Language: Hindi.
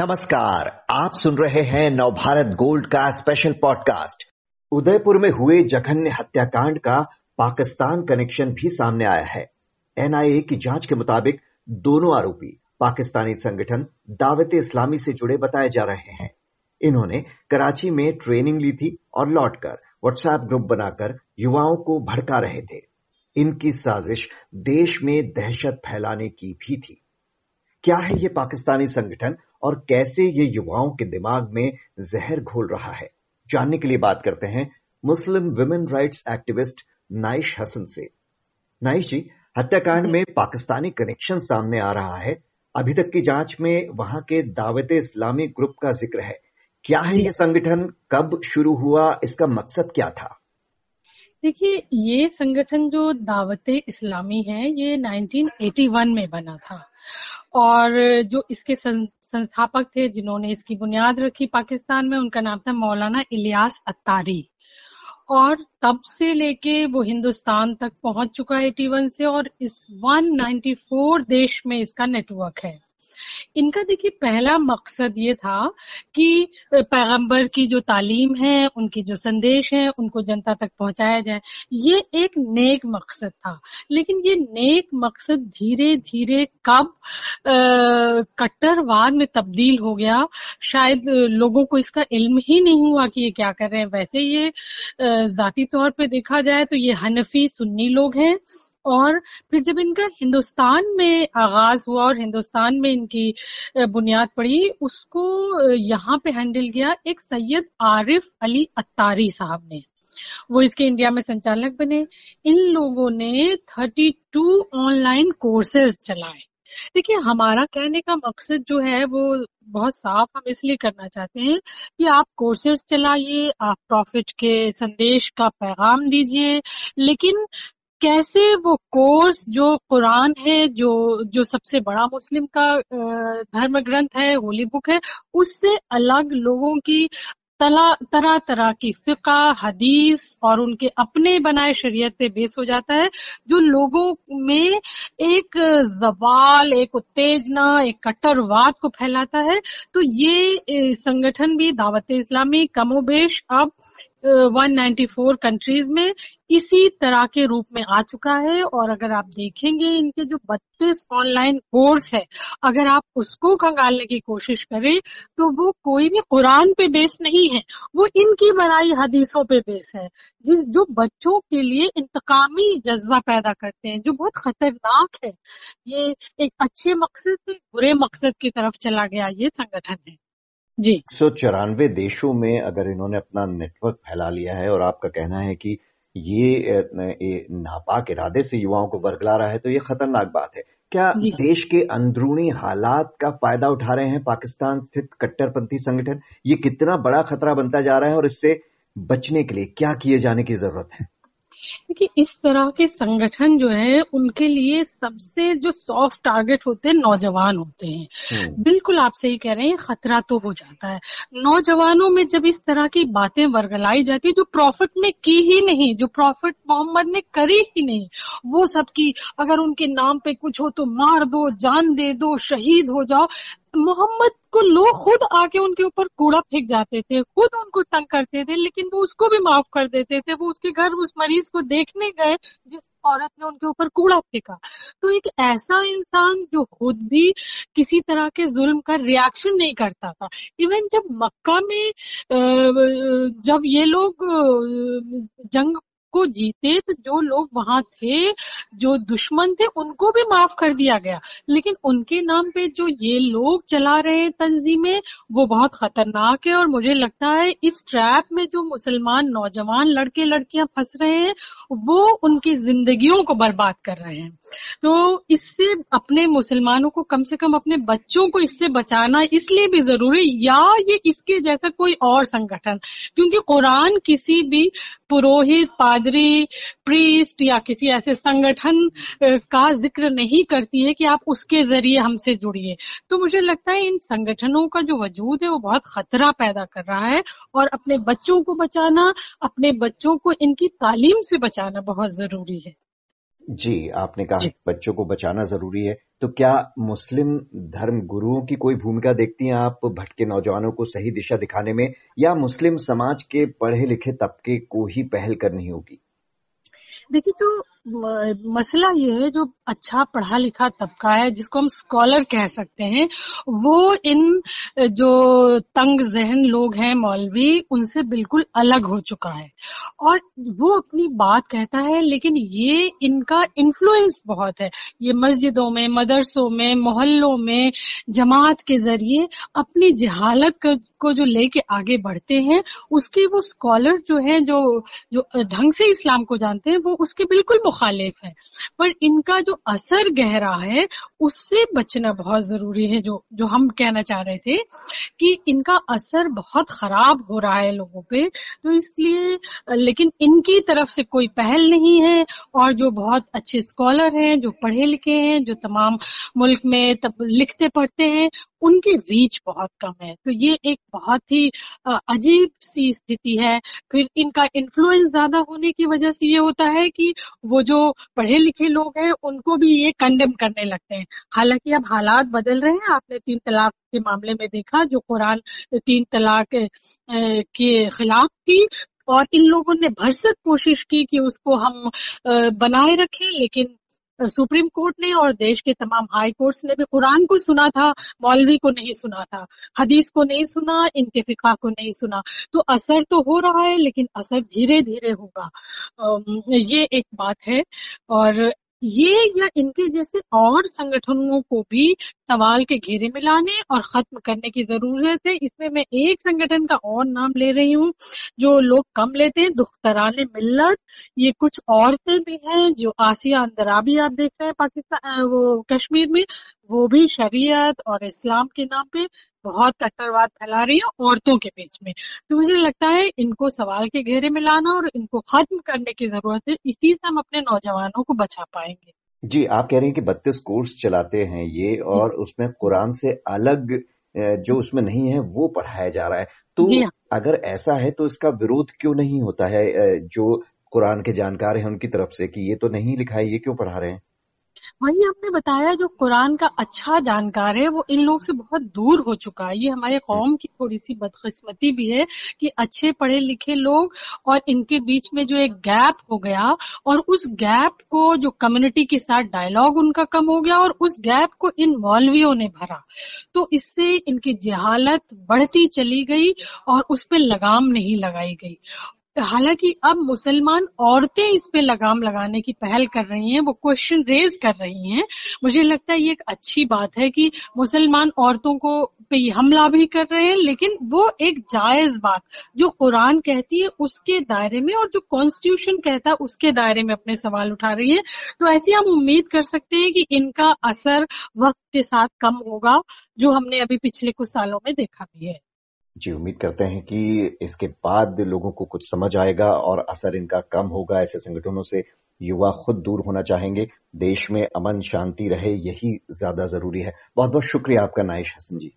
नमस्कार, आप सुन रहे हैं नवभारत गोल्ड का स्पेशल पॉडकास्ट उदयपुर में हुए जघन्य हत्याकांड का पाकिस्तान कनेक्शन भी सामने आया है। एनआईए की जाँच के मुताबिक दोनों आरोपी पाकिस्तानी संगठन दावत इस्लामी से जुड़े बताए जा रहे हैं। इन्होंने कराची में ट्रेनिंग ली थी और लौटकर व्हाट्सएप ग्रुप बनाकर युवाओं को भड़का रहे थे। इनकी साजिश देश में दहशत फैलाने की भी थी। क्या है ये पाकिस्तानी संगठन और कैसे ये युवाओं के दिमाग में जहर घोल रहा है? जानने के लिए बात करते हैं Muslim women rights activist Naish Hasan से। नाइश जी, हत्याकांड में पाकिस्तानी कनेक्शन सामने आ रहा है। अभी तक की जाँच में वहाँ के दावत इस्लामी ग्रुप का ज़िक्र है। क्या है ये संगठन? कब शुरू हुआ? इसका मकसद क्या था? देखिए, ये संगठन जो दावत इस्लामी है, ये 1981 में बना था। और जो इसके संस्थापक थे जिन्होंने इसकी बुनियाद रखी पाकिस्तान में, उनका नाम था मौलाना इलियास अतारी और तब से लेके वो हिंदुस्तान तक पहुँच चुका है एटी से और इस 194 देश में इसका नेटवर्क है। इनका देखिए पहला मकसद ये था कि पैगंबर की जो तालीम है, उनकी जो संदेश है, उनको जनता तक पहुँचाया जाए। ये एक नेक मकसद था। लेकिन ये नेक मकसद धीरे धीरे कब कट्टरवाद में तब्दील हो गया? शायद लोगों को इसका इल्म ही नहीं हुआ कि ये क्या कर रहे हैं। वैसे ये जाती तौर पे देखा जाए तो ये हनफी सुन्नी लोग हैं। और फिर जब इनका हिंदुस्तान में आगाज़ हुआ और हिंदुस्तान में इनकी बुनियाद पड़ी, उसको यहाँ पे हैंडल किया एक सैयद आरिफ अली अत्तारी साहब ने। वो इसके इंडिया में संचालक बने। इन लोगों ने 32 ऑनलाइन कोर्सेज चलाए। देखिए, हमारा कहने का मकसद जो है, वो बहुत साफ़ हम इसलिए करना चाहते हैं कि आप कोर्सेज चलाइए, आप प्रॉफिट के संदेश का पैगाम दीजिए, लेकिन कैसे वो कोर्स जो कुरान है, जो जो सबसे बड़ा मुस्लिम का धर्म ग्रंथ है, होली बुक है, उससे अलग लोगों की तरह तरह की फिका, हदीस और उनके अपने बनाए शरीयत पे बेस हो जाता है, जो लोगों में एक जवाल, एक उत्तेजना, एक कट्टरवाद को फैलाता है। तो ये संगठन भी दावत इस्लामी कमोबेश अब 194 कंट्रीज़ में इसी तरह के रूप में आ चुका है। और अगर आप देखेंगे इनके जो 32 ऑनलाइन कोर्स है, अगर आप उसको खंगालने की कोशिश करें तो वो कोई भी कुरान पे बेस नहीं है। वो इनकी बनाई हदीसों पे बेस है। जिस, जो बच्चों के लिए इंतकामी जज्बा पैदा करते हैं, जो बहुत खतरनाक है। ये एक अच्छे मकसद से बुरे मकसद की तरफ़ चला गया ये संगठन है। जी। सौ चौरानवे देशों में अगर इन्होंने अपना नेटवर्क फैला लिया है और आपका कहना है कि ये नापाक इरादे से युवाओं को बरगला रहा है तो ये खतरनाक बात है। क्या देश के अंदरूनी हालात का फ़ायदा उठा रहे हैं पाकिस्तान स्थित कट्टरपंथी संगठन? ये कितना बड़ा खतरा बनता जा रहा है और इससे बचने के लिए क्या किए जाने की ज़रूरत है? देखिए इस तरह के संगठन जो है उनके लिए सबसे जो सॉफ्ट टारगेट होते हैं नौजवान होते हैं हम्म। बिल्कुल आप सही कह रहे हैं खतरा तो हो जाता है नौजवानों में जब इस तरह की बातें वर्गलाई जाती है जो प्रॉफिट ने की ही नहीं जो प्रॉफिट मोहम्मद ने करी ही नहीं वो सब की अगर उनके नाम पे कुछ हो तो मार दो जान दे दो शहीद हो जाओ मोहम्मद को लोग खुद आके उनके ऊपर कूड़ा फेंक जाते थे, खुद उनको तंग करते थे, लेकिन वो उसको भी माफ़ कर देते थे, वो उसके घर, उस मरीज़ को देखने गए, जिस औरत ने उनके ऊपर कूड़ा फेंका। तो एक ऐसा इंसान जो खुद भी किसी तरह के जुल्म का रिएक्शन नहीं करता था। इवन जब मक्का में जब ये लोग जंग को जीते तो जो लोग वहाँ थे, जो दुश्मन थे, उनको भी माफ़ कर दिया गया। लेकिन उनके नाम पे जो ये लोग चला रहे हैं तंजीमें वो बहुत खतरनाक है और मुझे लगता है इस ट्रैप में जो मुसलमान नौजवान लड़के लड़कियाँ फंस रहे हैं, वो उनकी जिंदगियों को बर्बाद कर रहे हैं। तो इससे अपने मुसलमानों को कम से कम अपने बच्चों को इससे बचाना इसलिए भी ज़रूरी या ये इसके जैसा कोई और संगठन? क्योंकि कुरान किसी भी पुरोहित, पादरी प्रीस्ट या किसी ऐसे संगठन का ज़िक्र नहीं करती है कि आप उसके ज़रिए हमसे जुड़िए। तो मुझे लगता है इन संगठनों का जो वजूद है वो बहुत खतरा पैदा कर रहा है और अपने बच्चों को बचाना, अपने बच्चों को इनकी तालीम से बचाना बहुत ज़रूरी है। जी आपने कहा जी। बच्चों को बचाना ज़रूरी है तो क्या मुस्लिम धर्म गुरुओं की कोई भूमिका देखती हैं आप भटके नौजवानों को सही दिशा दिखाने में या मुस्लिम समाज के पढ़े लिखे तबके को ही पहल करनी होगी देखिए तो मसला ये है, जो अच्छा पढ़ा लिखा तबका है, जिसको हम स्कॉलर कह सकते हैं, वो इन, जो तंग जहन लोग हैं मौलवी, उनसे बिल्कुल अलग हो चुका है। और वो अपनी बात कहता है, लेकिन ये इनका इन्फ्लुएंस बहुत है। ये मस्जिदों में, मदरसों में, मोहल्लों में, जमात के ज़रिए अपनी जहालत को जो लेके आगे बढ़ते हैं, उसके वो स्कॉलर जो है, जो जो ढंग से इस्लाम को जानते हैं, वो उसके बिल्कुल मुखालिफ है। पर इनका जो असर गहरा है, उससे बचना बहुत ज़रूरी है, जो जो हम कहना चाह रहे थे कि इनका असर बहुत खराब हो रहा है लोगों पे। तो इसलिए, लेकिन इनकी तरफ़ से कोई पहल नहीं है, और जो बहुत अच्छे स्कॉलर हैं, जो पढ़े लिखे हैं, जो तमाम मुल्क में तब लिखते पढ़ते हैं उनकी रीच बहुत कम है। तो ये एक बहुत ही अजीब सी स्थिति है। फिर इनका इन्फ्लुएंस ज़्यादा होने की वजह से ये होता है कि वो जो पढ़े लिखे लोग हैं, उनको भी ये कंडेम करने लगते हैं। हालाँकि अब हालात बदल रहे हैं। आपने तीन तलाक के मामले में देखा जो कुरान तीन तलाक के खिलाफ थी और इन लोगों ने भरसक कोशिश की कि उसको हम बनाए रखें, लेकिन सुप्रीम कोर्ट ने और देश के तमाम हाई कोर्ट्स ने भी कुरान को सुना था, मौलवी को नहीं सुना था, हदीस को नहीं सुना, इनके फिका को नहीं सुना। तो असर तो हो रहा है, लेकिन असर धीरे धीरे होगा ये एक बात है। और ये या इनके जैसे और संगठनों को भी सवाल के घेरे में लाने और खत्म करने की ज़रूरत है। इसमें मैं एक संगठन का और नाम ले रही हूँ, जो लोग कम लेते हैं दुख्तरान मिल्लत। ये कुछ औरतें भी हैं, जो आसिया अंदरा भी आप देख रहे हैं पाकिस्तान वो कश्मीर में। वो भी शरीयत और इस्लाम के नाम पे बहुत कट्टरवाद फैला रही है औरतों के बीच में। तो मुझे लगता है इनको सवाल के घेरे में लाना और इनको खत्म करने की ज़रूरत है। इसी से हम अपने नौजवानों को बचा पाएँगे। जी आप कह रहे हैं कि बत्तीस कोर्स चलाते हैं ये और उसमें कुरान से अलग जो उसमें नहीं है वो पढ़ाया जा रहा है। तो हाँ। अगर ऐसा है तो इसका विरोध क्यों नहीं होता है जो कुरान के जानकार हैं उनकी तरफ़ से कि ये तो नहीं लिखा है ये क्यों पढ़ा रहे हैं? वही आपने बताया जो कुरान का अच्छा जानकार है, वो इन लोग से बहुत दूर हो चुका है। ये हमारे कौम की थोड़ी सी बदकिस्मती भी है कि अच्छे पढ़े लिखे लोग और इनके बीच में जो एक गैप हो गया और उस गैप को जो कम्युनिटी के साथ डायलॉग उनका कम हो गया और उस गैप को इन मौलवियों ने भरा। तो इससे इनकी जहालत बढ़ती चली गई और उस पर लगाम नहीं लगाई गई। हालाँकि अब मुसलमान औरतें इस पे लगाम लगाने की पहल कर रही हैं, वो क्वेश्चन रेज कर रही हैं। मुझे लगता है ये एक अच्छी बात है कि मुसलमान औरतों को पे हमला भी कर रहे हैं, लेकिन वो एक जायज़ बात, जो कुरान कहती है उसके दायरे में और जो कॉन्स्टिट्यूशन कहता है उसके दायरे में अपने सवाल उठा रही है। तो ऐसी हम उम्मीद कर सकते हैं कि इनका असर वक्त के साथ कम होगा, जो हमने अभी पिछले कुछ सालों में देखा भी है। जी, उम्मीद करते हैं कि इसके बाद लोगों को कुछ समझ आएगा और असर इनका कम होगा। ऐसे संगठनों से युवा खुद दूर होना चाहेंगे। देश में अमन, शांति रहे, यही ज़्यादा ज़रूरी है। बहुत बहुत शुक्रिया आपका नाइश हसन जी।